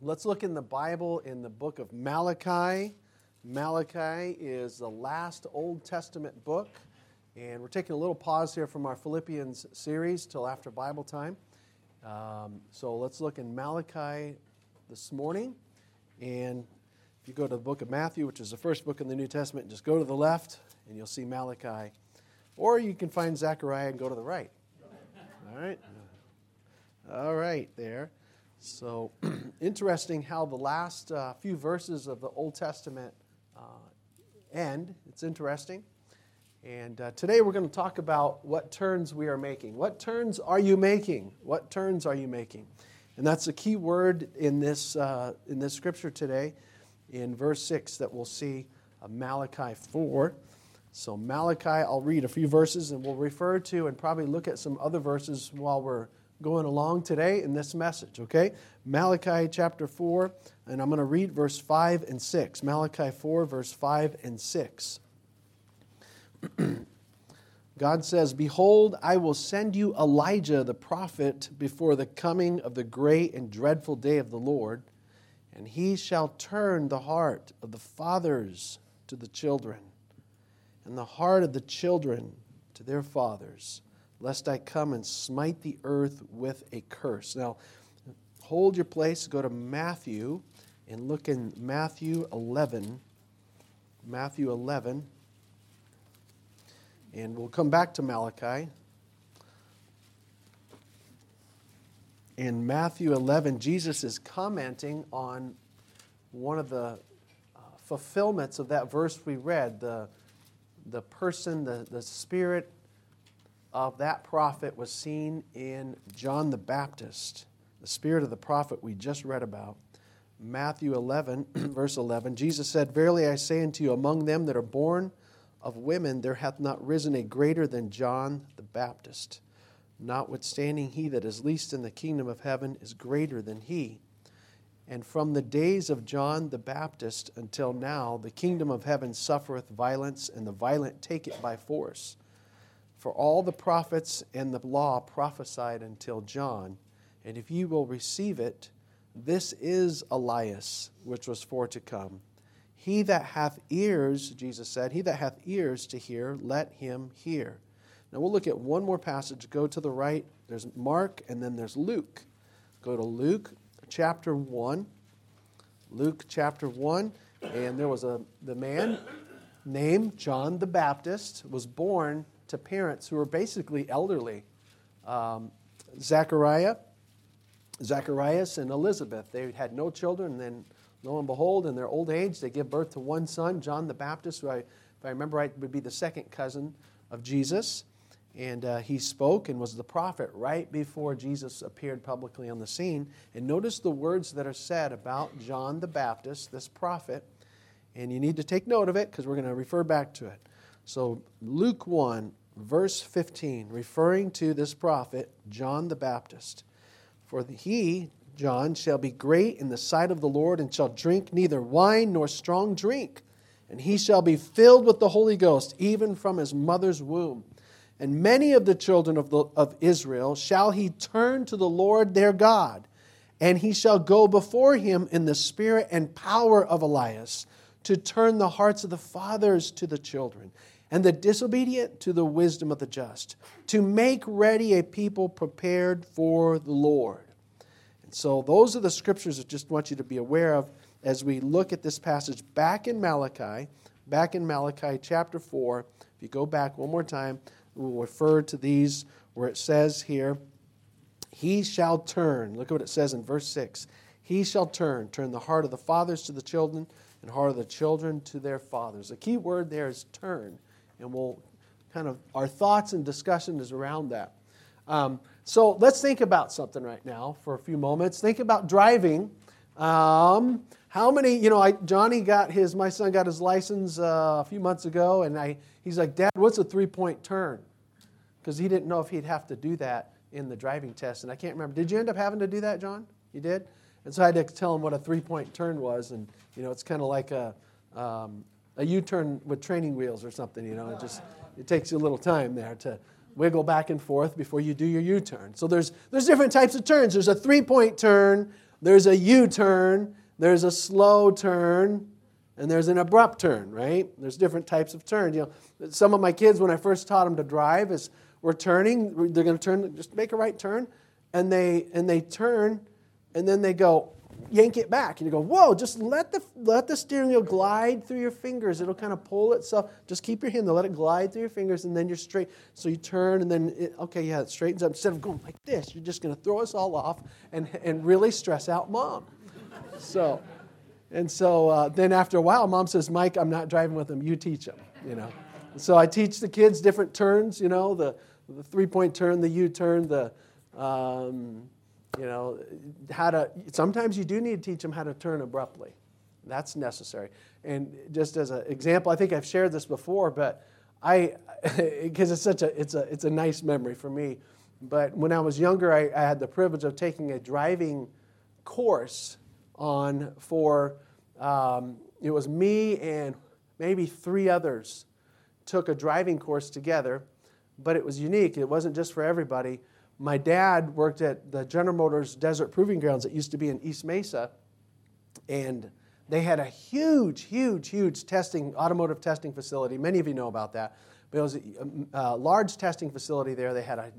Let's look in the Bible in the book of Malachi. Malachi is the last Old Testament book, and we're taking a little pause here from our Philippians series till after Bible time. Um, so let's look in Malachi this morning. And if you go to the book of Matthew, which is the first book in the New Testament, just go to the left and you'll see Malachi. Or you can find Zechariah and go to the right. All right? All right, there. So, interesting how the last uh, few verses of the Old Testament uh, end. It's interesting. And uh, today we're going to talk about what turns we are making. What turns are you making? What turns are you making? And that's the key word in this, uh, in this scripture today, in verse 6 that we'll see Malachi 4. So, Malachi, I'll read a few verses and we'll refer to and probably look at some other verses while we're going along today in this message, okay? Malachi chapter 4, and I'm going to read verse 5 and 6. Malachi 4, verse 5 and 6. God says, Behold, I will send you Elijah the prophet before the coming of the great and dreadful day of the Lord, and he shall turn the heart of the fathers to the children, and the heart of the children to their fathers lest I come and smite the earth with a curse. Now, hold your place, go to Matthew, and look in Matthew 11. Matthew 11. And we'll come back to Malachi. In Matthew 11, Jesus is commenting on one of the uh, fulfillments of that verse we read the, the person, the, the spirit of that prophet was seen in John the Baptist, the spirit of the prophet we just read about. Matthew 11, verse 11, Jesus said, Verily I say unto you, among them that are born of women, there hath not risen a greater than John the Baptist. Notwithstanding, he that is least in the kingdom of heaven is greater than he. And from the days of John the Baptist until now, the kingdom of heaven suffereth violence, and the violent take it by force. For all the prophets and the law prophesied until John. And if you will receive it, this is Elias, which was for to come. He that hath ears, Jesus said, he that hath ears to hear, let him hear. Now we'll look at one more passage. Go to the right. There's Mark, and then there's Luke. Go to Luke chapter 1. Luke chapter 1. And there was a the man named John the Baptist was born to parents who were basically elderly. Um, Zachariah, Zacharias and Elizabeth, they had no children, and then lo and behold, in their old age, they give birth to one son, John the Baptist, who, I, if I remember right, would be the second cousin of Jesus. And uh, he spoke and was the prophet right before Jesus appeared publicly on the scene. And notice the words that are said about John the Baptist, this prophet. And you need to take note of it because we're going to refer back to it. So, Luke 1, verse 15, referring to this prophet, John the Baptist. For he, John, shall be great in the sight of the Lord, and shall drink neither wine nor strong drink. And he shall be filled with the Holy Ghost, even from his mother's womb. And many of the children of, the, of Israel shall he turn to the Lord their God. And he shall go before him in the spirit and power of Elias to turn the hearts of the fathers to the children and the disobedient to the wisdom of the just, to make ready a people prepared for the Lord. And so, those are the scriptures I just want you to be aware of as we look at this passage back in Malachi, back in Malachi chapter 4. If you go back one more time, we'll refer to these where it says here, He shall turn. Look at what it says in verse 6. He shall turn, turn the heart of the fathers to the children, and heart of the children to their fathers. The key word there is turn and we'll kind of, our thoughts and discussion is around that. Um, so let's think about something right now for a few moments. Think about driving. Um, how many, you know, I, Johnny got his, my son got his license uh, a few months ago, and I, he's like, Dad, what's a three point turn? Because he didn't know if he'd have to do that in the driving test. And I can't remember. Did you end up having to do that, John? You did? And so I had to tell him what a three point turn was. And, you know, it's kind of like a, um, a U-turn with training wheels or something. You know, it just it takes you a little time there to wiggle back and forth before you do your U-turn. So there's there's different types of turns. There's a three-point turn, There's a U turn, there's a slow turn, and there's an abrupt turn, right? There's different types of turns. You know, some of my kids, when I first taught them to drive, is we're turning, they're going to turn, just make a right turn, and they and they turn, and then they go, yank it back. And you go, whoa, just let the, let the steering wheel glide through your fingers. It'll kind of pull itself. Just keep your hand there, let it glide through your fingers, and then you're straight. So you turn, and then, it, okay, yeah, it straightens up. Instead of going like this, you're just going to throw us all off and, and really stress out mom. So, and so uh, then after a while, mom says, Mike, I'm not driving with him. You teach him, you know. so I teach the kids different turns, you know, the, the three point turn, the U turn, the, um, you know, how to, sometimes you do need to teach them how to turn abruptly. That's necessary. And just as an example, I think I've shared this before, but I, because it's such a, it's a, it's a nice memory for me. But when I was younger, I, I had the privilege of taking a driving course on for, um, it was me and maybe three others took a driving course together, but it was unique. It wasn't just for everybody my dad worked at the General Motors Desert Proving Grounds that used to be in East Mesa, and they had a huge, huge, huge testing, automotive testing facility. Many of you know about that. But it was a, a large testing facility there. They had a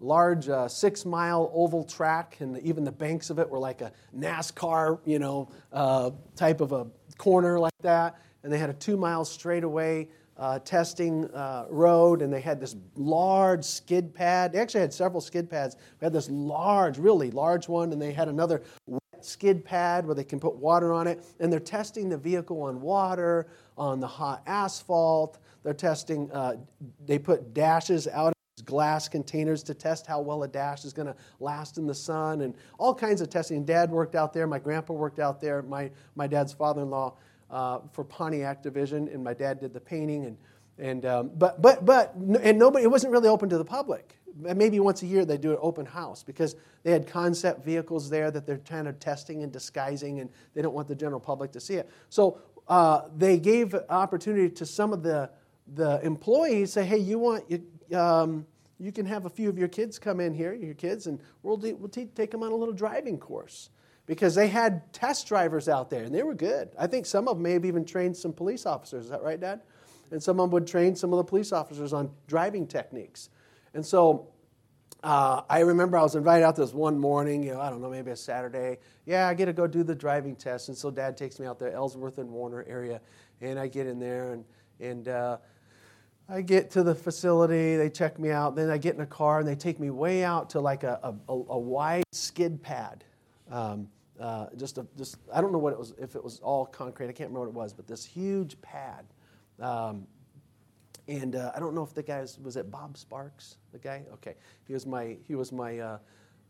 large uh, six-mile oval track, and even the banks of it were like a NASCAR, you know, uh, type of a corner like that. And they had a two-mile straightaway uh, testing uh, road, and they had this large skid pad. They actually had several skid pads. We had this large, really large one, and they had another wet skid pad where they can put water on it. And they're testing the vehicle on water, on the hot asphalt. They're testing, uh, they put dashes out of glass containers to test how well a dash is going to last in the sun and all kinds of testing. Dad worked out there. My grandpa worked out there. My, my dad's father in law uh, for Pontiac Division, and my dad did the painting. And, and um, but but but and nobody it wasn't really open to the public. Maybe once a year they do an open house because they had concept vehicles there that they're kind of testing and disguising, and they don't want the general public to see it. So uh, they gave opportunity to some of the the employees say, hey, you want you, um, you can have a few of your kids come in here, your kids, and we'll, we'll take them on a little driving course because they had test drivers out there and they were good. I think some of them may have even trained some police officers. Is that right, Dad? And some of them would train some of the police officers on driving techniques. And so uh, I remember I was invited out this one morning, you know, I don't know, maybe a Saturday. Yeah, I get to go do the driving test. And so Dad takes me out there, Ellsworth and Warner area, and I get in there and, and uh, I get to the facility, they check me out, then I get in a car and they take me way out to like a, a, a wide skid pad. Um, uh, just a, just I don't know what it was if it was all concrete I can't remember what it was but this huge pad um, and uh, I don't know if the guy was, was it Bob Sparks the guy? Okay he was my he was my uh,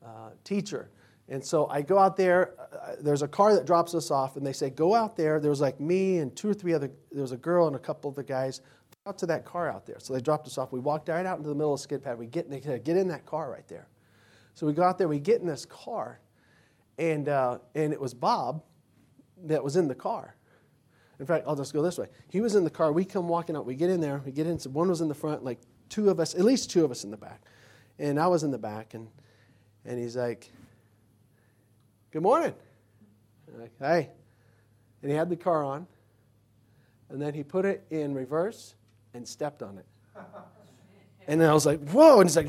uh teacher. And so I go out there uh, there's a car that drops us off and they say go out there. There was like me and two or three other there was a girl and a couple of the guys out to that car out there. So they dropped us off. We walked right out into the middle of the skid pad. We get they said, get in that car right there. So we go out there we get in this car and, uh, and it was Bob that was in the car. In fact, I'll just go this way. He was in the car. We come walking out. We get in there. We get in. One was in the front, like two of us, at least two of us in the back. And I was in the back. And, and he's like, Good morning. I'm like, Hey. And he had the car on. And then he put it in reverse and stepped on it. And then I was like, Whoa. And he's like,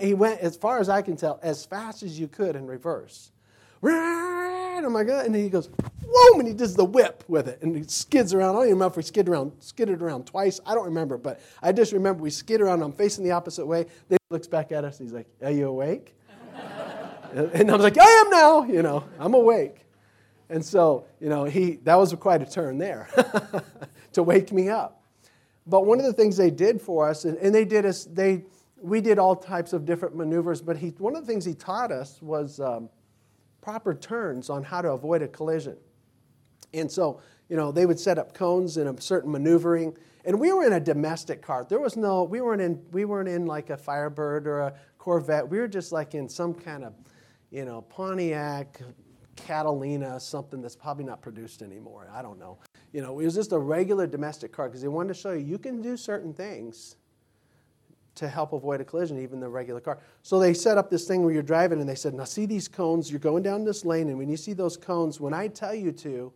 he went, as far as I can tell, as fast as you could in reverse. Oh my God. And then he goes, whoa, and he does the whip with it. And he skids around. I don't even remember if we skid around, skidded around twice. I don't remember, but I just remember we skid around. I'm facing the opposite way. Then he looks back at us and he's like, Are you awake? and I was like, I am now. You know, I'm awake. And so, you know, he that was quite a turn there to wake me up. But one of the things they did for us, and, they did us, they we did all types of different maneuvers, but he, one of the things he taught us was um, proper turns on how to avoid a collision. And so, you know, they would set up cones in a certain maneuvering. And we were in a domestic car. There was no, we weren't in, we weren't in like a Firebird or a Corvette. We were just like in some kind of, you know, Pontiac, Catalina, something that's probably not produced anymore. I don't know. You know, it was just a regular domestic car because they wanted to show you you can do certain things to help avoid a collision, even the regular car. So they set up this thing where you're driving, and they said, Now, see these cones? You're going down this lane, and when you see those cones, when I tell you to,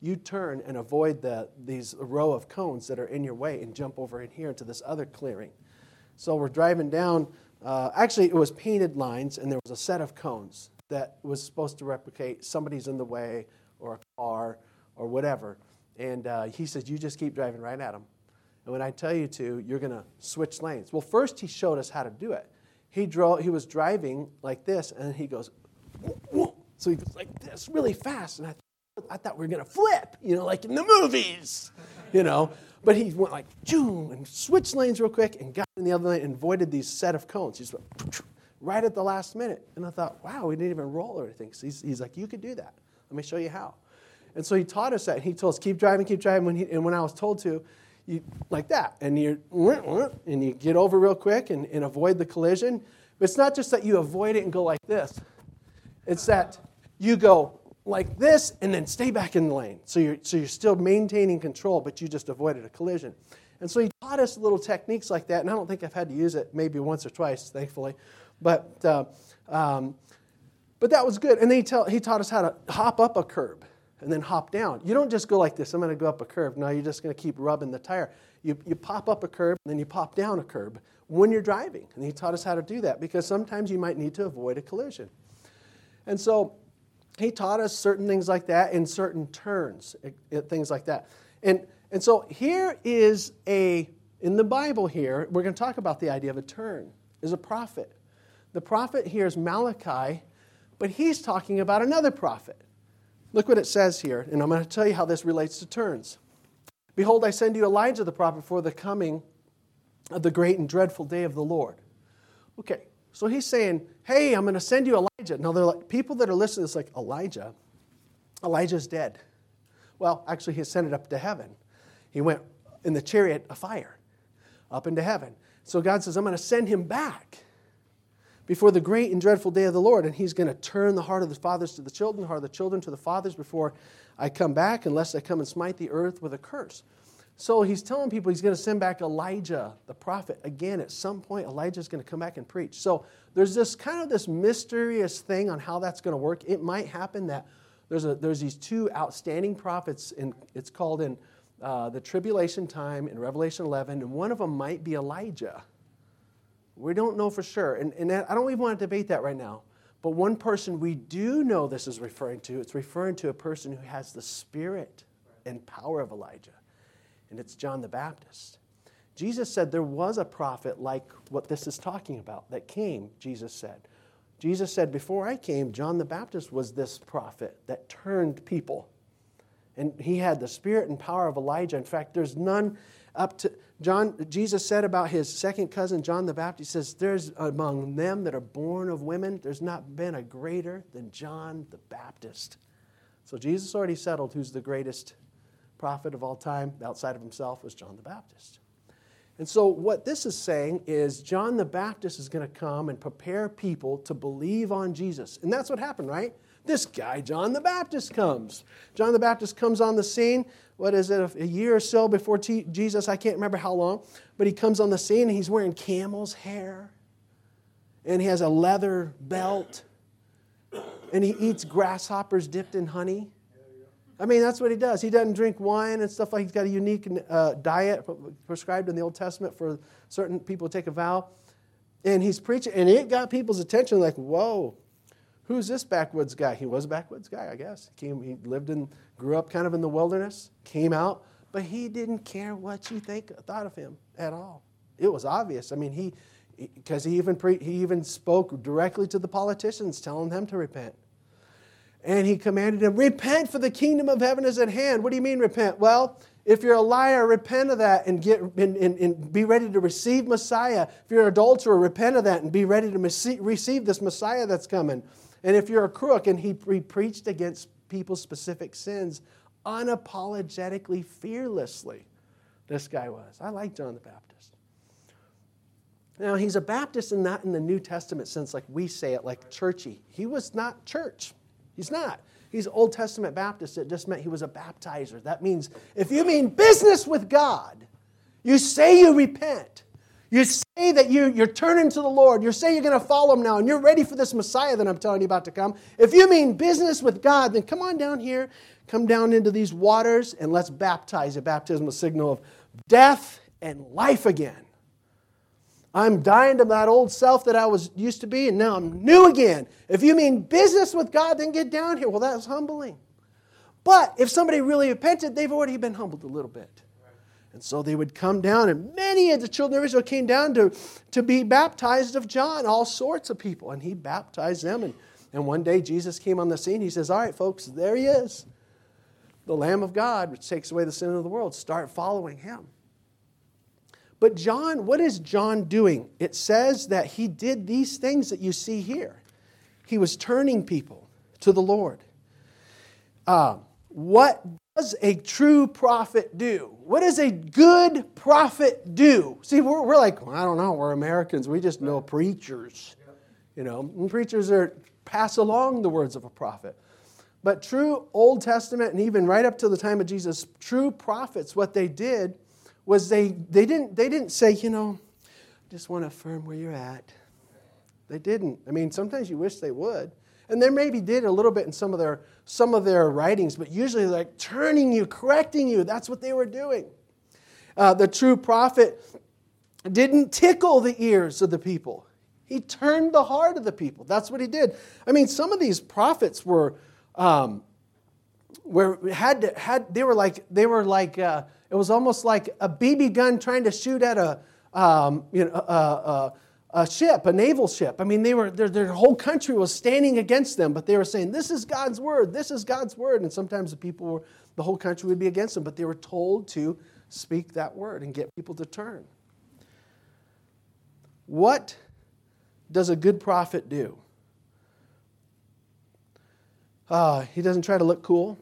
you turn and avoid the, these row of cones that are in your way and jump over in here into this other clearing. So we're driving down. Uh, actually, it was painted lines, and there was a set of cones that was supposed to replicate somebody's in the way or a car or whatever. And uh, he says, You just keep driving right at them. And when I tell you to, you're going to switch lanes. Well, first he showed us how to do it. He, drove, he was driving like this, and he goes, so he goes like this really fast. And I, I thought we were going to flip, you know, like in the movies, you know. But he went like, Choo, and switched lanes real quick and got in the other lane and avoided these set of cones. He just went right at the last minute. And I thought, wow, we didn't even roll or anything. So he's, he's like, you could do that. Let me show you how. And so he taught us that. He told us, keep driving, keep driving. When he, and when I was told to, you like that, and you and you get over real quick and, and avoid the collision. But it's not just that you avoid it and go like this. It's that you go like this and then stay back in the lane. So you're, so you're still maintaining control, but you just avoided a collision. And so he taught us little techniques like that, and I don't think I've had to use it maybe once or twice, thankfully. But, uh, um, but that was good. And then he, tell, he taught us how to hop up a curb and then hop down. You don't just go like this, I'm going to go up a curb. No, you're just going to keep rubbing the tire. You, you pop up a curb and then you pop down a curb when you're driving. And he taught us how to do that because sometimes you might need to avoid a collision. And so he taught us certain things like that in certain turns, eh, eh, things like that. And, and so here is a, in the Bible here, we're going to talk about the idea of a turn, is a prophet. The prophet here is Malachi, but he's talking about another prophet. Look what it says here, and I'm going to tell you how this relates to turns. Behold, I send you Elijah the prophet for the coming of the great and dreadful day of the Lord. Okay, so he's saying, Hey, I'm going to send you Elijah. Now, they're like, people that are listening, it's like, Elijah? Elijah's dead. Well, actually, he ascended up to heaven. He went in the chariot of fire up into heaven. So God says, I'm going to send him back before the great and dreadful day of the Lord. And he's going to turn the heart of the fathers to the children, the heart of the children to the fathers before I come back, unless I come and smite the earth with a curse. So he's telling people he's going to send back Elijah, the prophet. Again, at some point, Elijah's going to come back and preach. So there's this kind of this mysterious thing on how that's going to work. It might happen that there's, a, there's these two outstanding prophets, and it's called in uh, the tribulation time in Revelation 11, and one of them might be Elijah. We don't know for sure. And, and I don't even want to debate that right now. But one person we do know this is referring to, it's referring to a person who has the spirit and power of Elijah. And it's John the Baptist. Jesus said there was a prophet like what this is talking about that came, Jesus said. Jesus said, Before I came, John the Baptist was this prophet that turned people. And he had the spirit and power of Elijah. In fact, there's none up to John, Jesus said about his second cousin, John the Baptist, he says, There's among them that are born of women, there's not been a greater than John the Baptist. So Jesus already settled who's the greatest prophet of all time outside of himself was John the Baptist. And so, what this is saying is John the Baptist is going to come and prepare people to believe on Jesus. And that's what happened, right? This guy, John the Baptist, comes. John the Baptist comes on the scene what is it, a year or so before T- Jesus, I can't remember how long, but he comes on the scene and he's wearing camel's hair and he has a leather belt and he eats grasshoppers dipped in honey. I mean, that's what he does. He doesn't drink wine and stuff like He's got a unique uh, diet prescribed in the Old Testament for certain people to take a vow. And he's preaching, and it got people's attention like, whoa, who's this backwoods guy? He was a backwoods guy, I guess. He, came, he lived and grew up kind of in the wilderness, came out, but he didn't care what you think thought of him at all. It was obvious. I mean, he because he even pre, he even spoke directly to the politicians, telling them to repent. And he commanded them, repent for the kingdom of heaven is at hand. What do you mean repent? Well, if you're a liar, repent of that and, get, and, and, and be ready to receive Messiah. If you're an adulterer, repent of that and be ready to receive this Messiah that's coming. And if you're a crook, and he, he preached against people's specific sins unapologetically, fearlessly, this guy was. I like John the Baptist. Now, he's a Baptist and not in the New Testament sense, like we say it, like churchy. He was not church. He's not. He's Old Testament Baptist. It just meant he was a baptizer. That means if you mean business with God, you say you repent, You say that you, you're turning to the Lord. You say you're going to follow Him now, and you're ready for this Messiah that I'm telling you about to come. If you mean business with God, then come on down here, come down into these waters, and let's baptize a Baptism, a signal of death and life again. I'm dying to that old self that I was used to be, and now I'm new again. If you mean business with God, then get down here. Well, that's humbling. But if somebody really repented, they've already been humbled a little bit. And so they would come down, and many of the children of Israel came down to, to be baptized of John, all sorts of people. And he baptized them. And, and one day Jesus came on the scene. He says, All right, folks, there he is. The Lamb of God, which takes away the sin of the world. Start following him. But John, what is John doing? It says that he did these things that you see here. He was turning people to the Lord. Uh, what does a true prophet do? What does a good prophet do? See, we're, we're like, well, I don't know, we're Americans. We just know preachers. You know, and preachers are pass along the words of a prophet. But true Old Testament, and even right up to the time of Jesus, true prophets, what they did was they, they, didn't, they didn't say, you know, just want to affirm where you're at. They didn't. I mean, sometimes you wish they would. And they maybe did a little bit in some of their, some of their writings, but usually like turning you, correcting you. That's what they were doing. Uh, the true prophet didn't tickle the ears of the people. He turned the heart of the people. That's what he did. I mean, some of these prophets were, um, were had to, had they were like they were like uh, it was almost like a BB gun trying to shoot at a um, you know a, a ship, a naval ship. I mean, they were, their, their whole country was standing against them, but they were saying, This is God's word, this is God's word. And sometimes the people were, the whole country would be against them, but they were told to speak that word and get people to turn. What does a good prophet do? Uh, he doesn't try to look cool.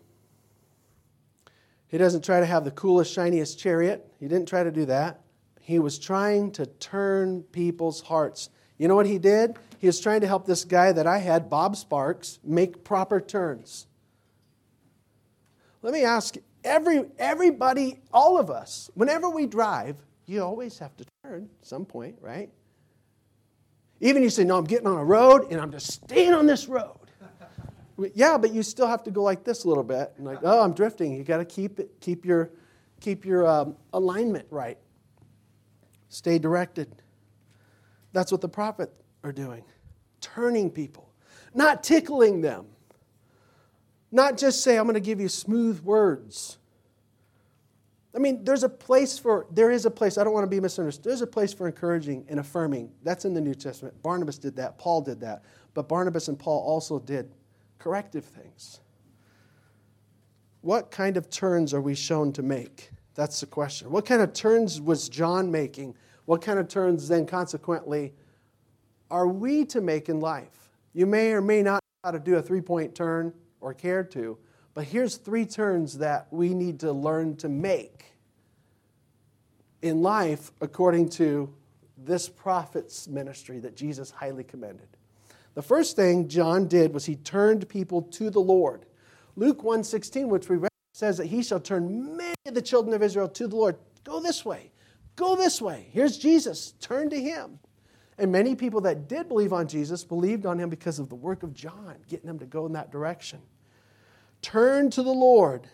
He doesn't try to have the coolest, shiniest chariot. He didn't try to do that. He was trying to turn people's hearts. You know what he did? He was trying to help this guy that I had, Bob Sparks, make proper turns. Let me ask every, everybody, all of us, whenever we drive, you always have to turn at some point, right? Even you say, No, I'm getting on a road and I'm just staying on this road. yeah, but you still have to go like this a little bit. And like, oh, I'm drifting. You got to keep it, keep your, keep your um, alignment right. Stay directed. That's what the prophets are doing turning people, not tickling them. Not just say, I'm going to give you smooth words. I mean, there's a place for, there is a place, I don't want to be misunderstood. There's a place for encouraging and affirming. That's in the New Testament. Barnabas did that, Paul did that. But Barnabas and Paul also did corrective things. What kind of turns are we shown to make? That's the question. What kind of turns was John making? What kind of turns then, consequently, are we to make in life? You may or may not know how to do a three point turn or care to, but here's three turns that we need to learn to make in life according to this prophet's ministry that Jesus highly commended. The first thing John did was he turned people to the Lord. Luke 1:16, which we read, says that he shall turn many of the children of Israel to the Lord. Go this way. Go this way. Here's Jesus. Turn to him. And many people that did believe on Jesus believed on him because of the work of John, getting them to go in that direction. Turn to the Lord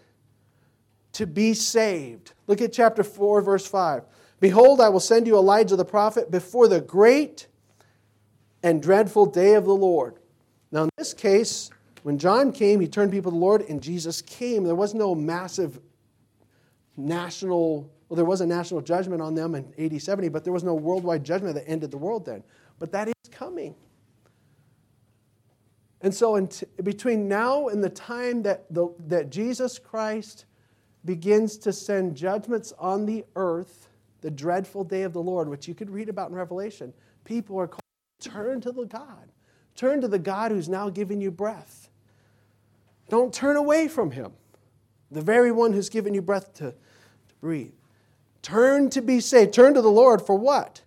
to be saved. Look at chapter 4, verse 5. Behold, I will send you Elijah the prophet before the great and dreadful day of the Lord. Now, in this case, when John came, he turned people to the Lord, and Jesus came. There was no massive national, well, there was a national judgment on them in AD 70, but there was no worldwide judgment that ended the world then. But that is coming. And so, t- between now and the time that, the, that Jesus Christ begins to send judgments on the earth, the dreadful day of the Lord, which you could read about in Revelation, people are called turn to the God. Turn to the God who's now given you breath. Don't turn away from him, the very one who's given you breath to, to breathe. Turn to be saved. Turn to the Lord for what?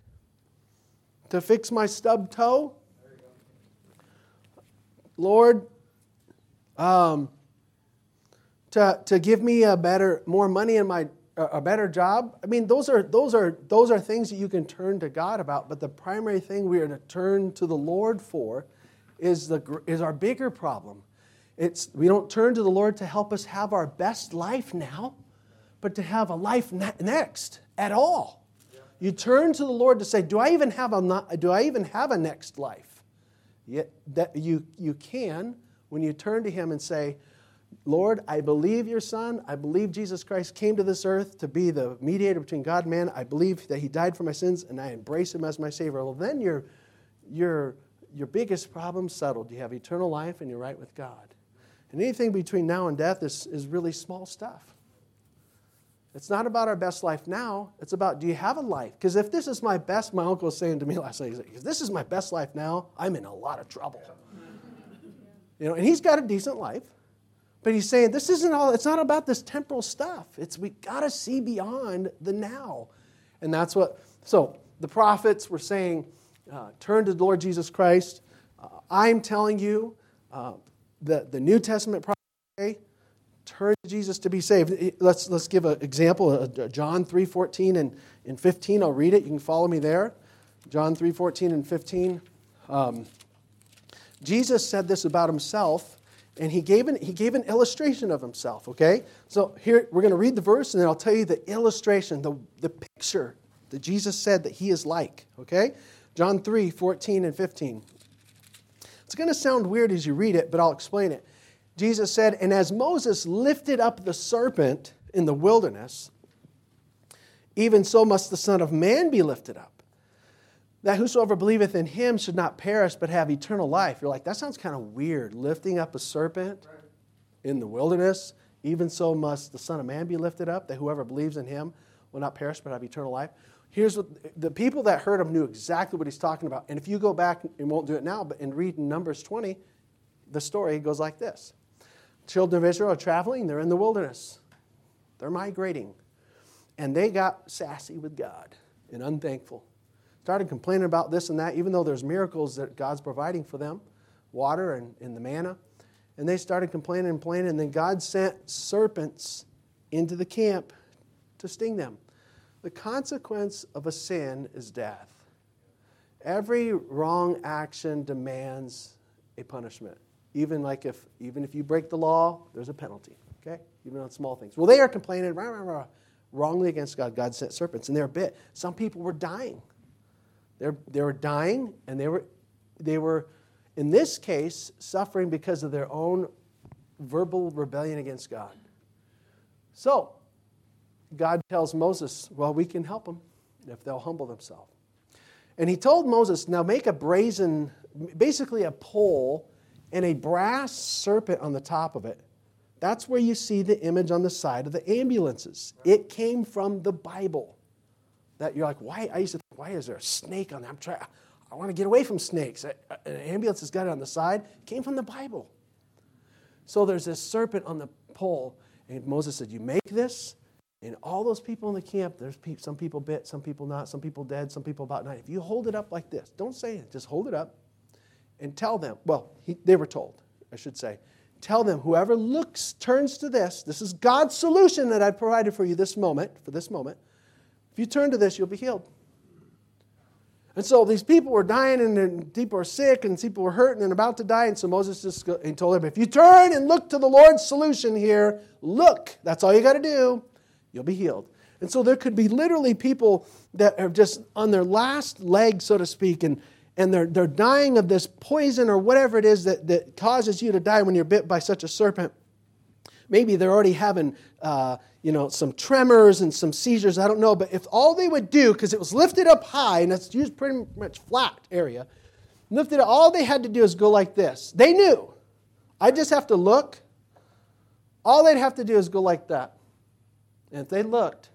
To fix my stub toe? Lord, um, to, to give me a better, more money in my a better job. I mean, those are, those, are, those are things that you can turn to God about, but the primary thing we are to turn to the Lord for is, the, is our bigger problem. It's, we don't turn to the Lord to help us have our best life now, but to have a life ne- next at all. You turn to the Lord to say, Do I even have a, do I even have a next life? Yet that you, you can when you turn to Him and say, Lord, I believe your Son. I believe Jesus Christ came to this earth to be the mediator between God and man. I believe that He died for my sins, and I embrace Him as my Savior. Well, then your, your, your biggest problem settled. You have eternal life, and you're right with God. And anything between now and death is, is really small stuff. It's not about our best life now. It's about do you have a life? Because if this is my best, my uncle was saying to me last night, if this is my best life now, I'm in a lot of trouble. You know, and he's got a decent life. But he's saying this isn't all, it's not about this temporal stuff. It's we gotta see beyond the now. And that's what, so the prophets were saying, uh, turn to the Lord Jesus Christ. Uh, I'm telling you, uh, the, the New Testament prophet, turn to Jesus to be saved. Let's, let's give an example, John 3, 14 and, and 15. I'll read it. You can follow me there. John 3, 14 and 15. Um, Jesus said this about himself and he gave an, he gave an illustration of himself, okay? So here, we're going to read the verse, and then I'll tell you the illustration, the, the picture that Jesus said that he is like, okay? John 3, 14 and 15. It's going to sound weird as you read it, but I'll explain it. Jesus said, And as Moses lifted up the serpent in the wilderness, even so must the Son of Man be lifted up that whosoever believeth in him should not perish but have eternal life. You're like, that sounds kind of weird. Lifting up a serpent in the wilderness, even so must the Son of Man be lifted up, that whoever believes in him will not perish but have eternal life. Here's what the people that heard him knew exactly what he's talking about. And if you go back and won't do it now, but in reading Numbers 20, the story goes like this Children of Israel are traveling, they're in the wilderness, they're migrating, and they got sassy with God and unthankful started complaining about this and that, even though there's miracles that God's providing for them water and, and the manna. And they started complaining and complaining, and then God sent serpents into the camp to sting them. The consequence of a sin is death. Every wrong action demands a punishment. Even like if even if you break the law, there's a penalty. Okay? Even on small things. Well, they are complaining rah, rah, rah, wrongly against God. God sent serpents, and they're bit. Some people were dying. They're, they were dying, and they were, they were, in this case, suffering because of their own verbal rebellion against God. So, God tells Moses, well, we can help them if they'll humble themselves. And he told Moses, now make a brazen, basically a pole and a brass serpent on the top of it. That's where you see the image on the side of the ambulances. It came from the Bible that you're like, why? I used to think, why is there a snake on there? I'm trying, I want to get away from snakes. An ambulance has got it on the side. It came from the Bible. So there's this serpent on the pole, and Moses said, You make this, and all those people in the camp, there's some people bit, some people not, some people dead, some people about nine. If you hold it up like this, don't say it, just hold it up and tell them. Well, he, they were told, I should say. Tell them, whoever looks, turns to this, this is God's solution that I've provided for you this moment, for this moment. If you turn to this, you'll be healed. And so these people were dying and people were sick and people were hurting and about to die. And so Moses just he told them, if you turn and look to the Lord's solution here, look, that's all you got to do, you'll be healed. And so there could be literally people that are just on their last leg, so to speak, and, and they're, they're dying of this poison or whatever it is that, that causes you to die when you're bit by such a serpent. Maybe they're already having uh, you know, some tremors and some seizures. I don't know. But if all they would do, because it was lifted up high and it's used pretty much flat area, lifted up, all they had to do is go like this. They knew. I just have to look. All they'd have to do is go like that. And if they looked,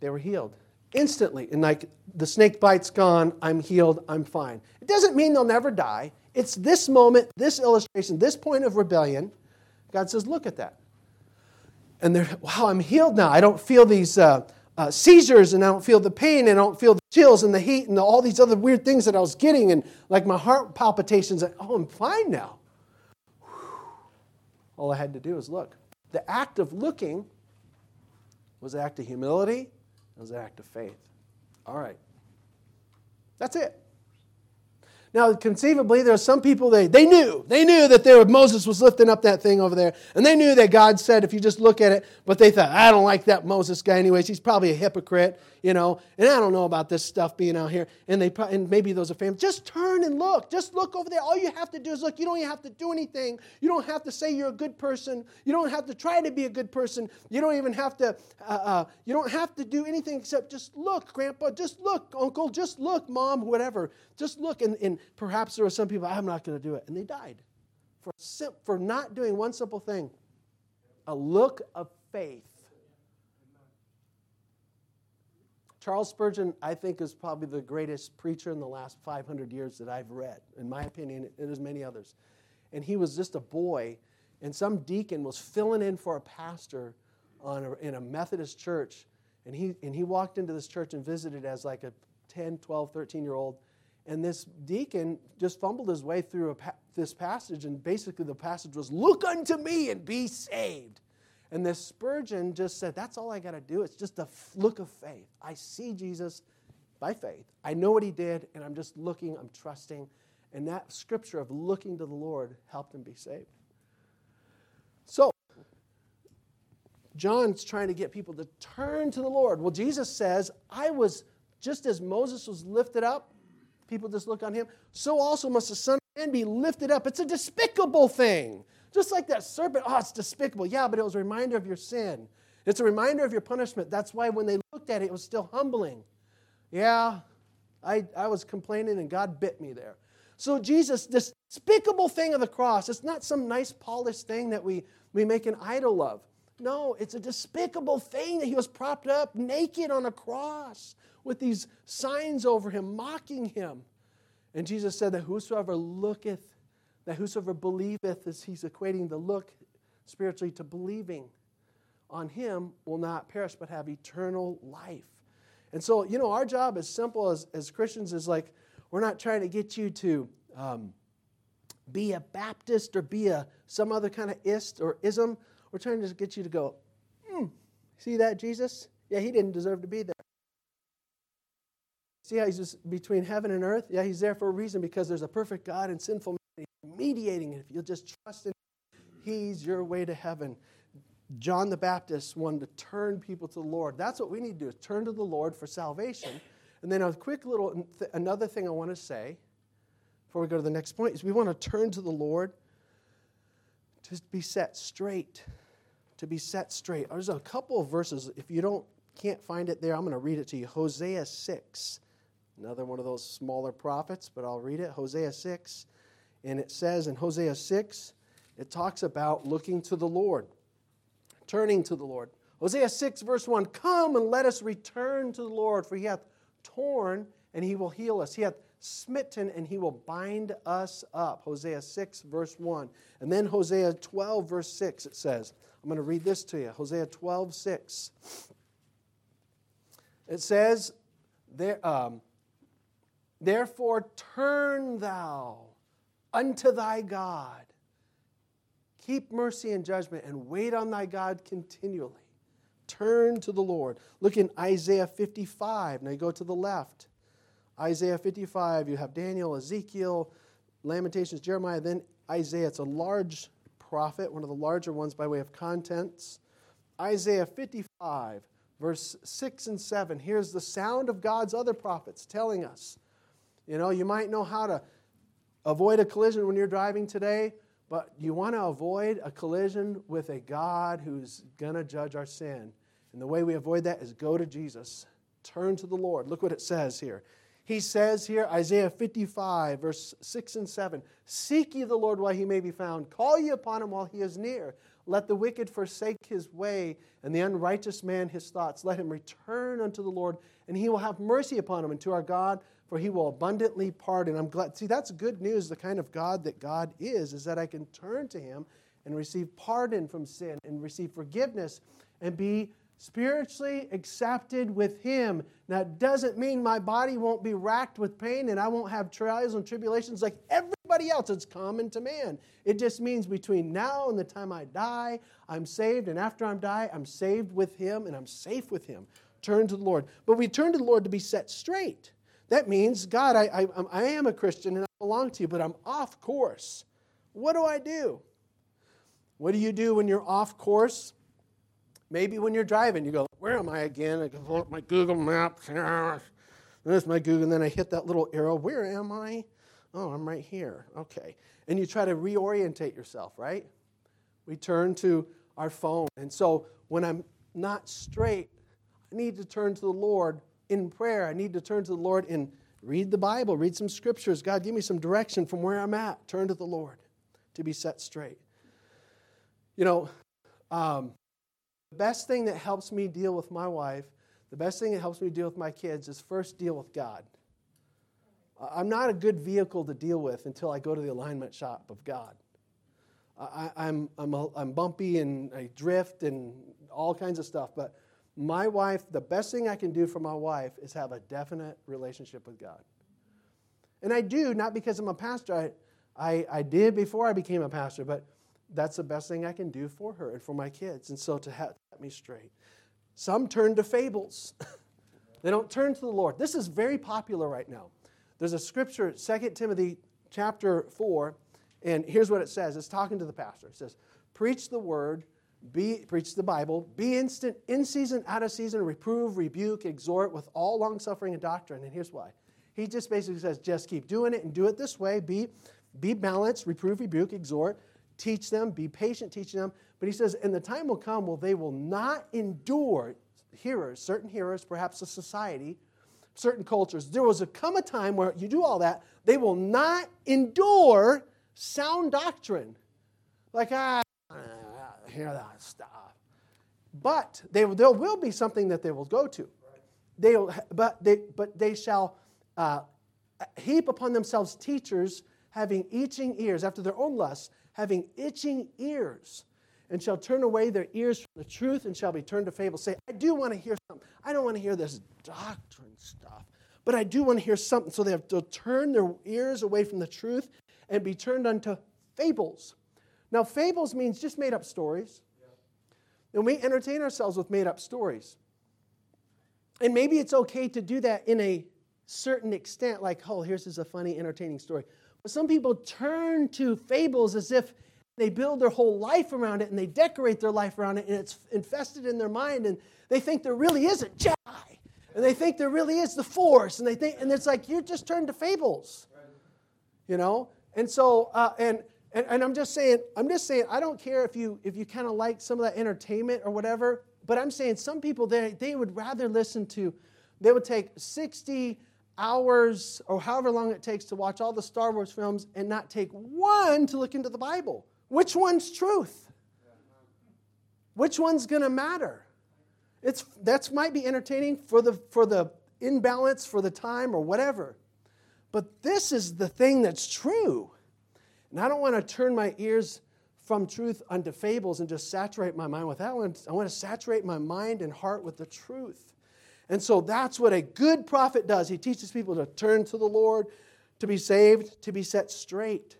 they were healed instantly. And like the snake bite's gone, I'm healed, I'm fine. It doesn't mean they'll never die. It's this moment, this illustration, this point of rebellion. God says, look at that and they're, wow, I'm healed now. I don't feel these uh, uh, seizures and I don't feel the pain and I don't feel the chills and the heat and the, all these other weird things that I was getting and like my heart palpitations. Oh, I'm fine now. All I had to do was look. The act of looking was an act of humility, it was an act of faith. All right. That's it. Now, conceivably, there are some people they, they knew. They knew that there, Moses was lifting up that thing over there. And they knew that God said, if you just look at it, but they thought, I don't like that Moses guy anyways. He's probably a hypocrite, you know, and I don't know about this stuff being out here. And they and maybe those are family. Just turn and look. Just look over there. All you have to do is look. You don't even have to do anything. You don't have to say you're a good person. You don't have to try to be a good person. You don't even have to, uh, uh, you don't have to do anything except just look, grandpa. Just look, uncle. Just look, mom, whatever. Just look. And, and perhaps there were some people, I'm not going to do it. And they died for, for not doing one simple thing a look of faith. Charles Spurgeon, I think, is probably the greatest preacher in the last 500 years that I've read. In my opinion, and there's many others. And he was just a boy, and some deacon was filling in for a pastor on a, in a Methodist church. And he, and he walked into this church and visited as like a 10, 12, 13 year old. And this deacon just fumbled his way through pa- this passage, and basically the passage was, Look unto me and be saved. And this Spurgeon just said, That's all I got to do. It's just a look of faith. I see Jesus by faith. I know what he did, and I'm just looking, I'm trusting. And that scripture of looking to the Lord helped him be saved. So, John's trying to get people to turn to the Lord. Well, Jesus says, I was, just as Moses was lifted up, people just look on him, so also must the Son of Man be lifted up. It's a despicable thing. Just like that serpent, oh, it's despicable. Yeah, but it was a reminder of your sin. It's a reminder of your punishment. That's why when they looked at it, it was still humbling. Yeah, I, I was complaining and God bit me there. So, Jesus, this despicable thing of the cross, it's not some nice polished thing that we, we make an idol of. No, it's a despicable thing that he was propped up naked on a cross with these signs over him, mocking him. And Jesus said that whosoever looketh that whosoever believeth, as he's equating the look spiritually to believing on him, will not perish but have eternal life. And so, you know, our job, as simple as, as Christians, is like we're not trying to get you to um, be a Baptist or be a some other kind of ist or ism. We're trying to get you to go, hmm, see that, Jesus? Yeah, he didn't deserve to be there. See how he's just between heaven and earth? Yeah, he's there for a reason because there's a perfect God and sinful man mediating it. If you'll just trust in him, He's your way to heaven. John the Baptist wanted to turn people to the Lord. That's what we need to do, is turn to the Lord for salvation. And then a quick little, another thing I want to say before we go to the next point is we want to turn to the Lord to be set straight. To be set straight. There's a couple of verses. If you don't can't find it there, I'm going to read it to you. Hosea 6. Another one of those smaller prophets, but I'll read it. Hosea 6. And it says in Hosea 6, it talks about looking to the Lord, turning to the Lord. Hosea 6, verse 1 Come and let us return to the Lord, for he hath torn and he will heal us. He hath smitten and he will bind us up. Hosea 6, verse 1. And then Hosea 12, verse 6, it says, I'm going to read this to you. Hosea 12, 6. It says, there, um, Therefore turn thou unto thy God. Keep mercy and judgment and wait on thy God continually. Turn to the Lord. Look in Isaiah 55. Now you go to the left. Isaiah 55, you have Daniel, Ezekiel, Lamentations, Jeremiah, then Isaiah. It's a large prophet, one of the larger ones by way of contents. Isaiah 55, verse 6 and 7. Here's the sound of God's other prophets telling us. You know, you might know how to avoid a collision when you're driving today, but you want to avoid a collision with a God who's going to judge our sin. And the way we avoid that is go to Jesus. Turn to the Lord. Look what it says here. He says here, Isaiah 55, verse 6 and 7 Seek ye the Lord while he may be found, call ye upon him while he is near. Let the wicked forsake his way, and the unrighteous man his thoughts. Let him return unto the Lord, and he will have mercy upon him, and to our God, for he will abundantly pardon. I'm glad. See, that's good news. The kind of God that God is, is that I can turn to him and receive pardon from sin and receive forgiveness and be spiritually accepted with him. Now, it doesn't mean my body won't be racked with pain and I won't have trials and tribulations like everybody else. It's common to man. It just means between now and the time I die, I'm saved, and after I'm die, I'm saved with Him and I'm safe with Him. Turn to the Lord. But we turn to the Lord to be set straight. That means, God, I, I, I am a Christian and I belong to you, but I'm off course. What do I do? What do you do when you're off course? Maybe when you're driving, you go, Where am I again? I go, up my Google Maps. There's my Google, and then I hit that little arrow. Where am I? Oh, I'm right here. Okay. And you try to reorientate yourself, right? We turn to our phone. And so when I'm not straight, I need to turn to the Lord in prayer. I need to turn to the Lord and read the Bible, read some scriptures. God, give me some direction from where I'm at. Turn to the Lord to be set straight. You know, um, the best thing that helps me deal with my wife, the best thing that helps me deal with my kids is first deal with God. I'm not a good vehicle to deal with until I go to the alignment shop of God. I, am I'm, I'm, I'm bumpy and I drift and all kinds of stuff, but my wife, the best thing I can do for my wife is have a definite relationship with God. And I do, not because I'm a pastor. I, I, I did before I became a pastor, but that's the best thing I can do for her and for my kids. And so to have me straight. Some turn to fables. they don't turn to the Lord. This is very popular right now. There's a scripture, 2 Timothy chapter 4, and here's what it says. It's talking to the pastor. It says, Preach the word, be preach the Bible, be instant, in season, out of season, reprove, rebuke, exhort with all long suffering and doctrine. And here's why. He just basically says, just keep doing it and do it this way. Be, be balanced, reprove, rebuke, exhort teach them, be patient teaching them. But he says, and the time will come where they will not endure hearers, certain hearers, perhaps a society, certain cultures. There will come a time where you do all that, they will not endure sound doctrine. Like, ah, hear that stuff. But they, there will be something that they will go to. They but, they, but they shall uh, heap upon themselves teachers having itching ears after their own lusts having itching ears, and shall turn away their ears from the truth and shall be turned to fables. Say, I do want to hear something. I don't want to hear this doctrine stuff, but I do want to hear something. So they have to turn their ears away from the truth and be turned unto fables. Now, fables means just made up stories. And we entertain ourselves with made up stories. And maybe it's okay to do that in a certain extent, like, oh, here's this a funny, entertaining story. But some people turn to fables as if they build their whole life around it and they decorate their life around it and it's infested in their mind and they think there really is a Jedi and they think there really is the Force and they think and it's like you're just turned to fables, you know. And so uh, and, and and I'm just saying I'm just saying I don't care if you if you kind of like some of that entertainment or whatever, but I'm saying some people they they would rather listen to they would take 60 hours or however long it takes to watch all the Star Wars films and not take one to look into the Bible. Which one's truth? Which one's going to matter? It's that might be entertaining for the for the imbalance for the time or whatever. But this is the thing that's true. And I don't want to turn my ears from truth unto fables and just saturate my mind with that one. I want to saturate my mind and heart with the truth. And so that's what a good prophet does. He teaches people to turn to the Lord, to be saved, to be set straight.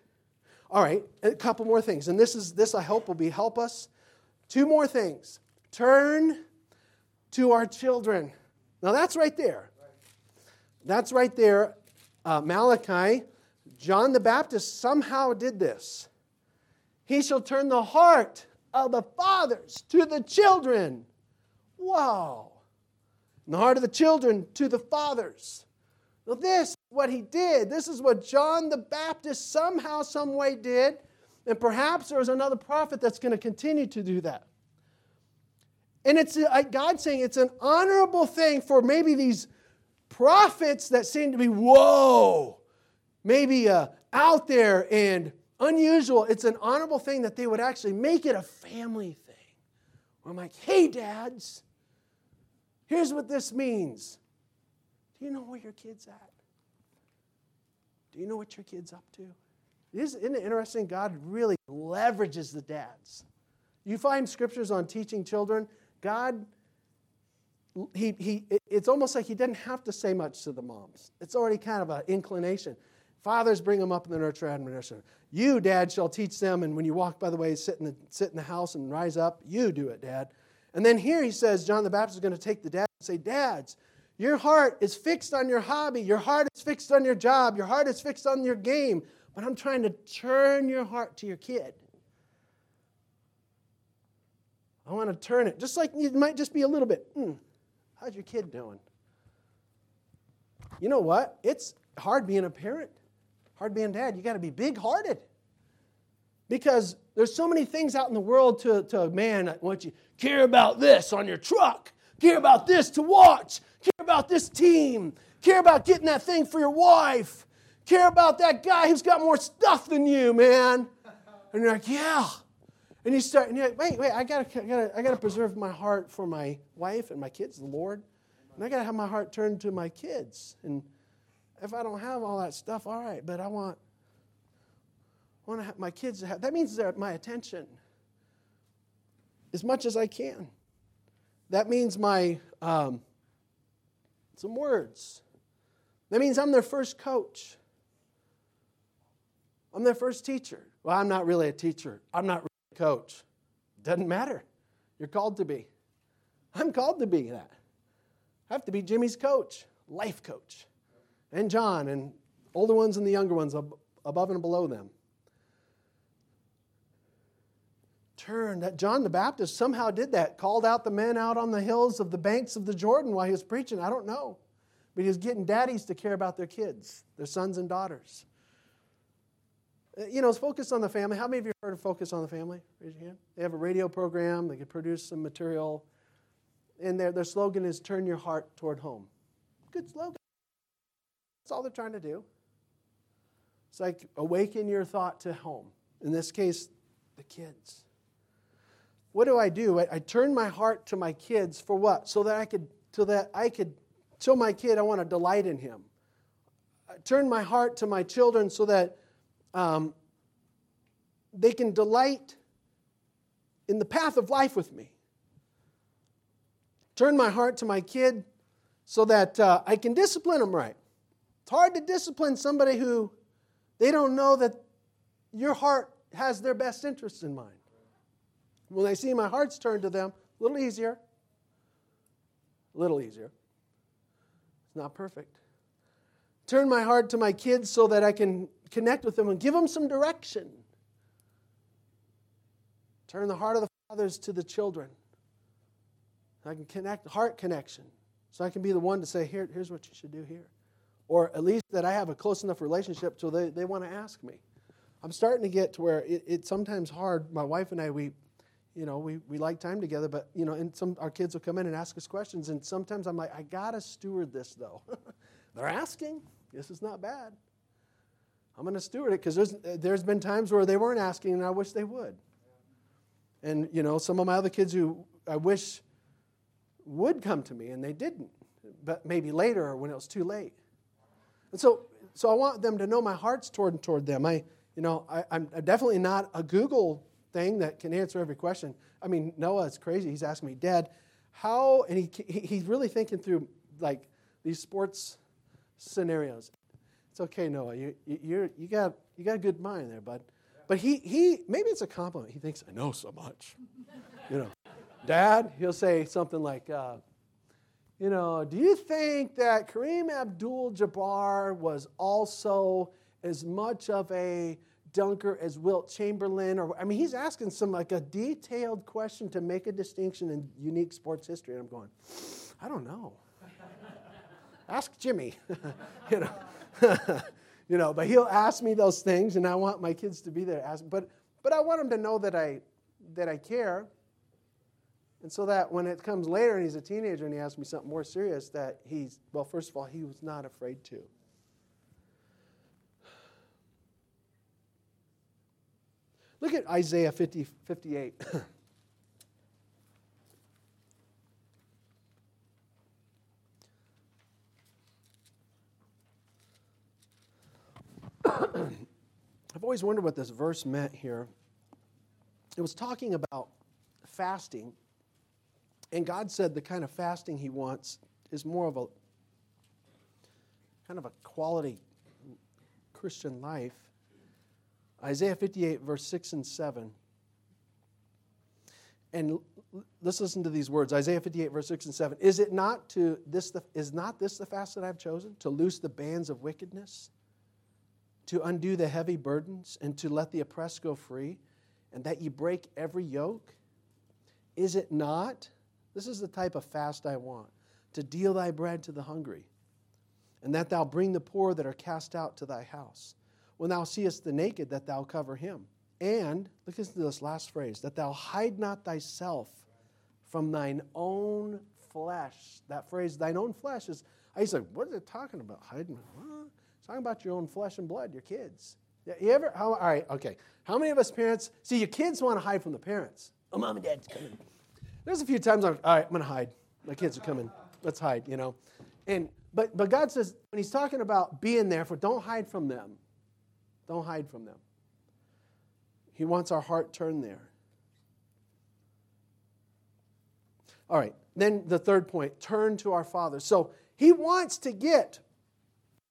All right, a couple more things. And this is this I hope will be help us. Two more things. Turn to our children. Now that's right there. That's right there. Uh, Malachi, John the Baptist somehow did this. He shall turn the heart of the fathers to the children. Wow and the heart of the children to the fathers. Now, this is what he did. This is what John the Baptist somehow, some way did. And perhaps there is another prophet that's going to continue to do that. And it's uh, God saying it's an honorable thing for maybe these prophets that seem to be, whoa, maybe uh, out there and unusual. It's an honorable thing that they would actually make it a family thing. I'm like, hey, dads, Here's what this means. Do you know where your kid's at? Do you know what your kid's up to? Isn't it interesting? God really leverages the dads. You find scriptures on teaching children. God, he, he, it's almost like he didn't have to say much to the moms. It's already kind of an inclination. Fathers bring them up in the nurture and admonition. You, dad, shall teach them, and when you walk by the way, sit in the, sit in the house and rise up. You do it, dad. And then here he says, John the Baptist is going to take the dad and say, Dads, your heart is fixed on your hobby. Your heart is fixed on your job. Your heart is fixed on your game. But I'm trying to turn your heart to your kid. I want to turn it, just like it might just be a little bit. Mm, how's your kid doing? You know what? It's hard being a parent, hard being dad. You got to be big hearted. Because there's so many things out in the world to, to man, I want you care about this on your truck, care about this to watch, care about this team, care about getting that thing for your wife, care about that guy who's got more stuff than you, man. And you're like, yeah. And you start, and you're like, wait, wait, I gotta, I gotta, I gotta preserve my heart for my wife and my kids, the Lord. And I gotta have my heart turned to my kids. And if I don't have all that stuff, all right, but I want, I want to have my kids to have, that means they're my attention as much as I can. That means my, um, some words. That means I'm their first coach. I'm their first teacher. Well, I'm not really a teacher. I'm not really a coach. Doesn't matter. You're called to be. I'm called to be that. I have to be Jimmy's coach, life coach, and John, and older ones and the younger ones above and below them. Turn that John the Baptist somehow did that, called out the men out on the hills of the banks of the Jordan while he was preaching. I don't know. But he was getting daddies to care about their kids, their sons and daughters. Uh, you know, it's focused on the family. How many of you heard of Focus on the Family? Raise your hand. They have a radio program. They can produce some material. And their, their slogan is Turn Your Heart Toward Home. Good slogan. That's all they're trying to do. It's like awaken your thought to home. In this case, the kids. What do I do? I, I turn my heart to my kids for what? So that I could, so that I could show my kid I want to delight in him. I turn my heart to my children so that um, they can delight in the path of life with me. Turn my heart to my kid so that uh, I can discipline them right. It's hard to discipline somebody who they don't know that your heart has their best interests in mind. When they see my heart's turned to them, a little easier. A little easier. It's not perfect. Turn my heart to my kids so that I can connect with them and give them some direction. Turn the heart of the fathers to the children. I can connect, heart connection. So I can be the one to say, Here, here's what you should do here. Or at least that I have a close enough relationship so they, they want to ask me. I'm starting to get to where it, it's sometimes hard. My wife and I, we, you know, we, we like time together, but, you know, and some our kids will come in and ask us questions. And sometimes I'm like, I got to steward this, though. They're asking. This is not bad. I'm going to steward it because there's, there's been times where they weren't asking and I wish they would. And, you know, some of my other kids who I wish would come to me and they didn't, but maybe later or when it was too late. And so, so I want them to know my heart's toward, toward them. I, you know, I, I'm definitely not a Google thing that can answer every question. I mean, Noah is crazy. He's asking me, Dad, how, and he, he's really thinking through like these sports scenarios. It's okay, Noah. You, you, you, got, you got a good mind there, bud. But he, he, maybe it's a compliment. He thinks, I know so much. you know, Dad, he'll say something like, uh, you know, do you think that Kareem Abdul Jabbar was also as much of a dunker as Wilt Chamberlain? Or I mean, he's asking some like a detailed question to make a distinction in unique sports history. And I'm going, I don't know. Ask Jimmy. you know. you know, but he'll ask me those things, and I want my kids to be there. Ask, but, but I want them to know that I, that I care. And so that when it comes later and he's a teenager and he asks me something more serious, that he's, well, first of all, he was not afraid to. Look at Isaiah 50, 58. I've always wondered what this verse meant here. It was talking about fasting, and God said the kind of fasting He wants is more of a kind of a quality Christian life. Isaiah 58, verse 6 and 7. And let's listen to these words Isaiah 58, verse 6 and 7. Is it not to this the, is not this the fast that I've chosen? To loose the bands of wickedness, to undo the heavy burdens, and to let the oppressed go free, and that ye break every yoke? Is it not? This is the type of fast I want to deal thy bread to the hungry, and that thou bring the poor that are cast out to thy house. When thou seest the naked, that thou cover him. And, look at this last phrase, that thou hide not thyself from thine own flesh. That phrase, thine own flesh, is, I used to, what is it talking about? Hiding? It's talking about your own flesh and blood, your kids. You ever, how, all right, okay. How many of us parents, see, your kids want to hide from the parents. Oh, mom and dad's coming. There's a few times I'm, all right, I'm going to hide. My kids are coming. Let's hide, you know. And, but, but God says, when he's talking about being there for, don't hide from them. Don't hide from them. He wants our heart turned there. All right, then the third point turn to our Father. So he wants to get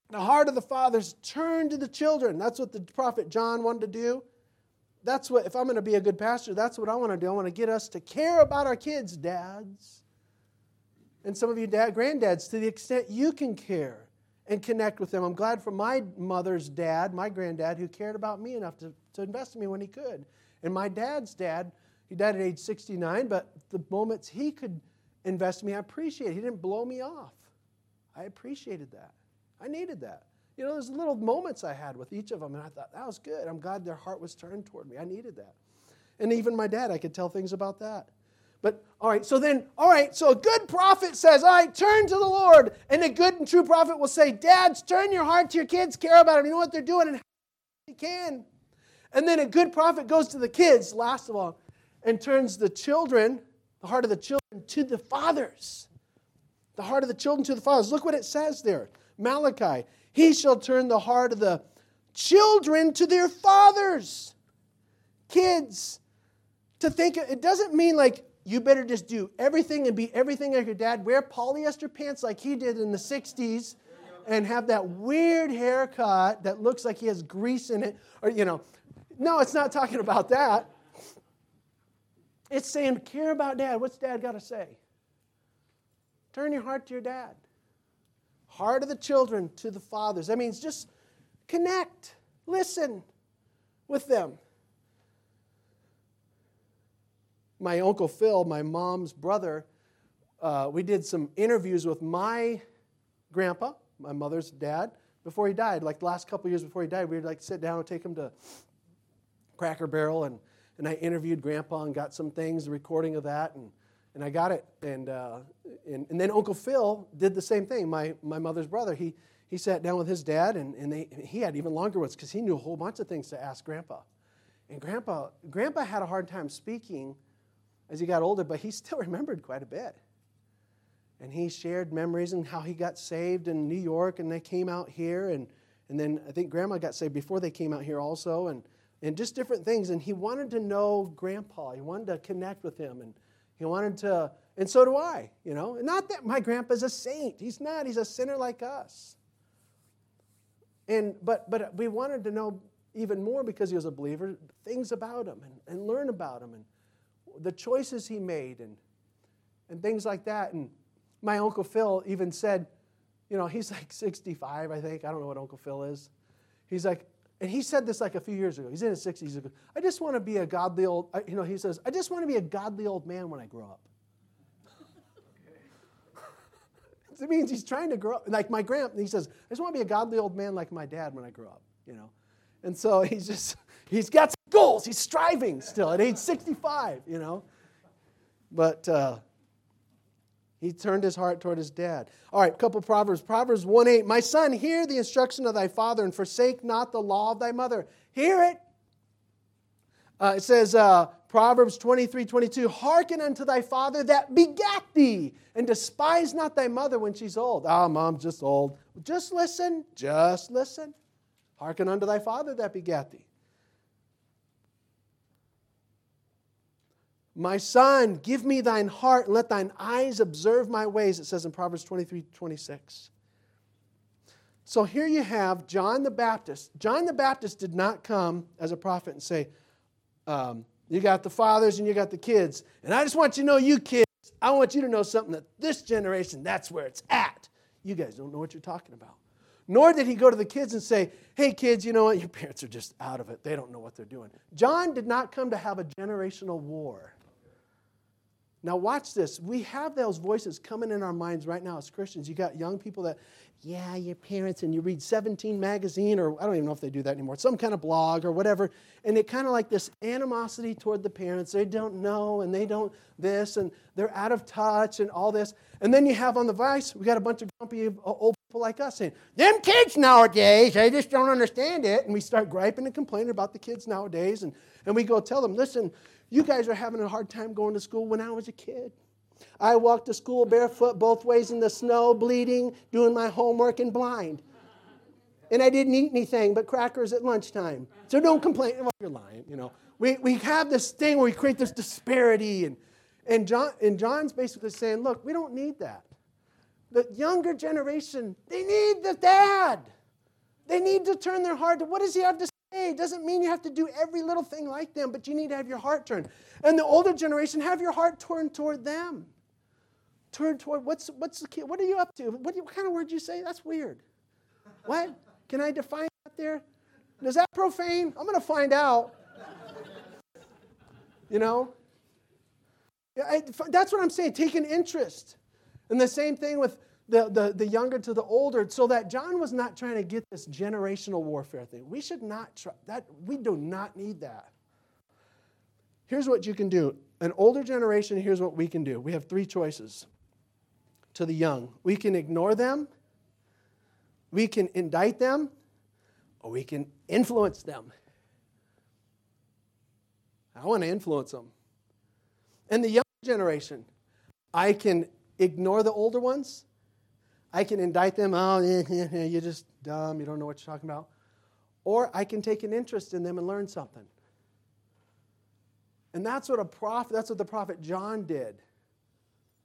the heart of the fathers turned to the children. That's what the prophet John wanted to do. That's what, if I'm going to be a good pastor, that's what I want to do. I want to get us to care about our kids, dads. And some of you dad, granddads, to the extent you can care and connect with them. I'm glad for my mother's dad, my granddad, who cared about me enough to, to invest in me when he could. And my dad's dad, he died at age 69, but the moments he could invest in me, I appreciate. He didn't blow me off. I appreciated that. I needed that. You know, there's little moments I had with each of them, and I thought, that was good. I'm glad their heart was turned toward me. I needed that. And even my dad, I could tell things about that. But all right, so then, all right, so a good prophet says, all right, turn to the Lord. And a good and true prophet will say, Dads, turn your heart to your kids, care about them, you know what they're doing, and how you can. And then a good prophet goes to the kids, last of all, and turns the children, the heart of the children, to the fathers. The heart of the children to the fathers. Look what it says there Malachi. He shall turn the heart of the children to their fathers. Kids, to think, it doesn't mean like you better just do everything and be everything like your dad. Wear polyester pants like he did in the 60s and have that weird haircut that looks like he has grease in it. Or, you know, no, it's not talking about that. It's saying, care about dad. What's dad got to say? Turn your heart to your dad. Heart of the children to the fathers. That means just connect, listen with them. my Uncle Phil, my mom's brother, uh, we did some interviews with my grandpa, my mother's dad, before he died. Like the last couple years before he died, we'd like sit down and take him to Cracker Barrel, and, and I interviewed grandpa and got some things, the recording of that, and, and I got it. And, uh, and, and then Uncle Phil did the same thing, my, my mother's brother. He, he sat down with his dad, and, and they, he had even longer ones because he knew a whole bunch of things to ask grandpa. And grandpa, grandpa had a hard time speaking as he got older, but he still remembered quite a bit. And he shared memories and how he got saved in New York and they came out here. And, and then I think grandma got saved before they came out here also. And, and just different things. And he wanted to know grandpa. He wanted to connect with him. And he wanted to, and so do I, you know. Not that my grandpa's a saint. He's not. He's a sinner like us. And, but, but we wanted to know even more because he was a believer, things about him and, and learn about him. And, the choices he made and, and things like that. And my Uncle Phil even said, you know, he's like 65, I think. I don't know what Uncle Phil is. He's like, and he said this like a few years ago. He's in his 60s. He goes, I just want to be a godly old, you know, he says, I just want to be a godly old man when I grow up. it means he's trying to grow up. Like my grandpa, he says, I just want to be a godly old man like my dad when I grow up, you know. And so he's just, he's got goals. He's striving still at age 65, you know. But uh, he turned his heart toward his dad. All right, couple Proverbs. Proverbs 1 8. My son, hear the instruction of thy father and forsake not the law of thy mother. Hear it. Uh, it says, uh, Proverbs 23 22, hearken unto thy father that begat thee, and despise not thy mother when she's old. Ah, mom's just old. Just listen, just listen. Hearken unto thy father that begat thee. My son, give me thine heart, and let thine eyes observe my ways, it says in Proverbs 23 26. So here you have John the Baptist. John the Baptist did not come as a prophet and say, um, You got the fathers and you got the kids. And I just want you to know, you kids, I want you to know something that this generation, that's where it's at. You guys don't know what you're talking about. Nor did he go to the kids and say, Hey, kids, you know what? Your parents are just out of it. They don't know what they're doing. John did not come to have a generational war. Now, watch this. We have those voices coming in our minds right now as Christians. You got young people that, yeah, your parents, and you read 17 magazine, or I don't even know if they do that anymore, some kind of blog or whatever, and it kind of like this animosity toward the parents. They don't know, and they don't this, and they're out of touch, and all this. And then you have on the Vice, we got a bunch of grumpy old people like us saying, Them kids nowadays, they just don't understand it. And we start griping and complaining about the kids nowadays. And, and we go tell them, Listen, you guys are having a hard time going to school when I was a kid. I walked to school barefoot both ways in the snow, bleeding, doing my homework, and blind. And I didn't eat anything but crackers at lunchtime. So don't complain. Well, you're lying, you know. We, we have this thing where we create this disparity. And, and, John, and John's basically saying, look, we don't need that. The younger generation, they need the dad. They need to turn their heart to what does he have to? It doesn't mean you have to do every little thing like them, but you need to have your heart turned. And the older generation, have your heart turned toward them. Turn toward what's what's the? What are you up to? What, what kind of word you say? That's weird. What? Can I define that there? Is that profane? I'm going to find out. You know? I, that's what I'm saying. Take an interest. And the same thing with the, the, the younger to the older, so that John was not trying to get this generational warfare thing. We should not try that. We do not need that. Here's what you can do. An older generation, here's what we can do. We have three choices to the young. We can ignore them, we can indict them, or we can influence them. I want to influence them. And the young generation, I can ignore the older ones. I can indict them, oh, you're just dumb, you don't know what you're talking about. Or I can take an interest in them and learn something. And that's what a prophet, that's what the prophet John did.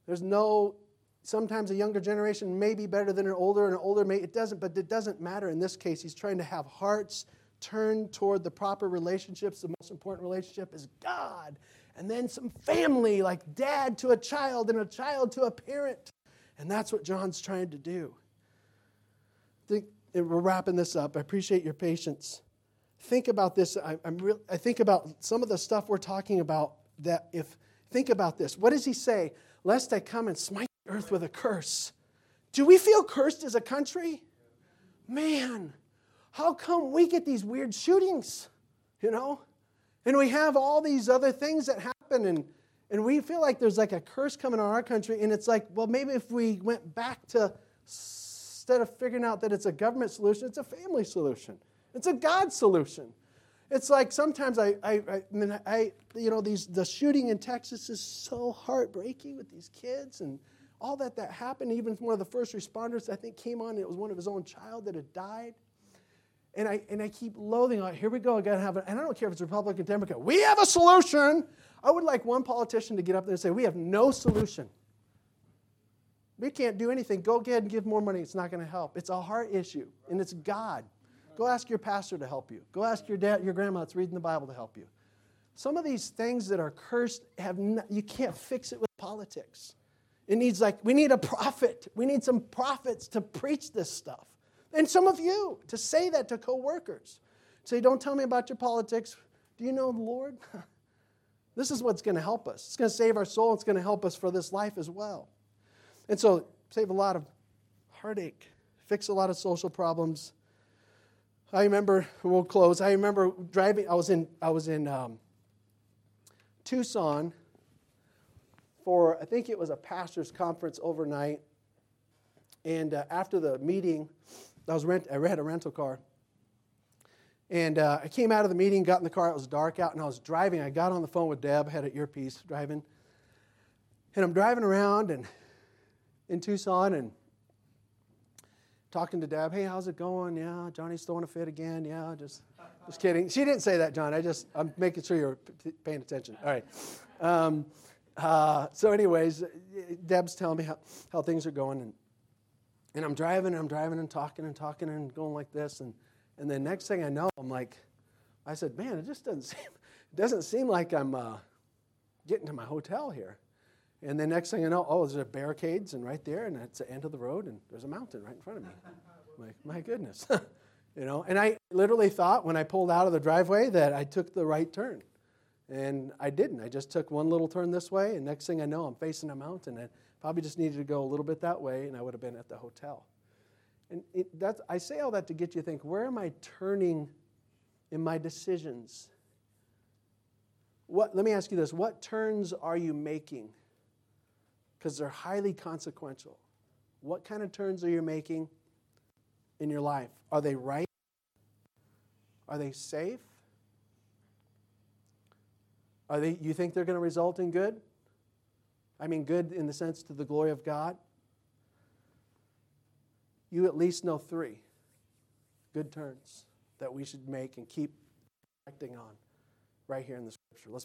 There's no, sometimes a younger generation may be better than an older, and an older may, it doesn't, but it doesn't matter in this case. He's trying to have hearts turned toward the proper relationships. The most important relationship is God and then some family, like dad to a child and a child to a parent. And that's what John's trying to do. Think, we're wrapping this up. I appreciate your patience. Think about this. I, am I think about some of the stuff we're talking about. That if think about this, what does he say? Lest I come and smite the earth with a curse. Do we feel cursed as a country? Man, how come we get these weird shootings? You know, and we have all these other things that happen, and, and we feel like there's like a curse coming on our country. And it's like, well, maybe if we went back to, instead of figuring out that it's a government solution, it's a family solution, it's a God solution. It's like sometimes I, I, I, mean, I, you know, these, the shooting in Texas is so heartbreaking with these kids and all that that happened. Even one of the first responders, I think, came on, it was one of his own child that had died. And I, and I keep loathing, like, here we go, I gotta have it. And I don't care if it's Republican, Democrat, we have a solution. I would like one politician to get up there and say, we have no solution. We can't do anything. Go ahead and give more money. It's not going to help. It's a heart issue, and it's God. Go ask your pastor to help you. Go ask your dad, your grandma that's reading the Bible to help you. Some of these things that are cursed have not, you can't fix it with politics. It needs like we need a prophet. We need some prophets to preach this stuff. And some of you to say that to coworkers. Say, don't tell me about your politics. Do you know the Lord? this is what's going to help us. It's going to save our soul. It's going to help us for this life as well. And so, save a lot of heartache, fix a lot of social problems. I remember, we'll close. I remember driving, I was in, I was in um, Tucson for, I think it was a pastor's conference overnight. And uh, after the meeting, I was rent, I had a rental car. And uh, I came out of the meeting, got in the car. It was dark out, and I was driving. I got on the phone with Deb, had an earpiece driving. And I'm driving around and in Tucson and talking to Deb. Hey, how's it going? Yeah, Johnny's throwing a fit again. Yeah, just, just kidding. She didn't say that, John. I just, I'm making sure you're p- paying attention. All right. Um, uh, so, anyways, Deb's telling me how, how things are going, and And I'm driving and I'm driving and talking and talking and going like this. And, and then next thing I know, I'm like, I said, man, it just doesn't seem, it doesn't seem like I'm uh, getting to my hotel here. And then next thing I know, oh, there's barricades and right there, and it's the end of the road, and there's a mountain right in front of me. I'm like, my goodness. you know, and I literally thought when I pulled out of the driveway that I took the right turn. And I didn't. I just took one little turn this way, and next thing I know, I'm facing a mountain. And probably just needed to go a little bit that way, and I would have been at the hotel. And it, I say all that to get you to think where am I turning in my decisions? What, let me ask you this what turns are you making? Because they're highly consequential. What kind of turns are you making in your life? Are they right? Are they safe? Are they, you think they're going to result in good? I mean, good in the sense to the glory of God? You at least know three good turns that we should make and keep acting on right here in the scripture. Let's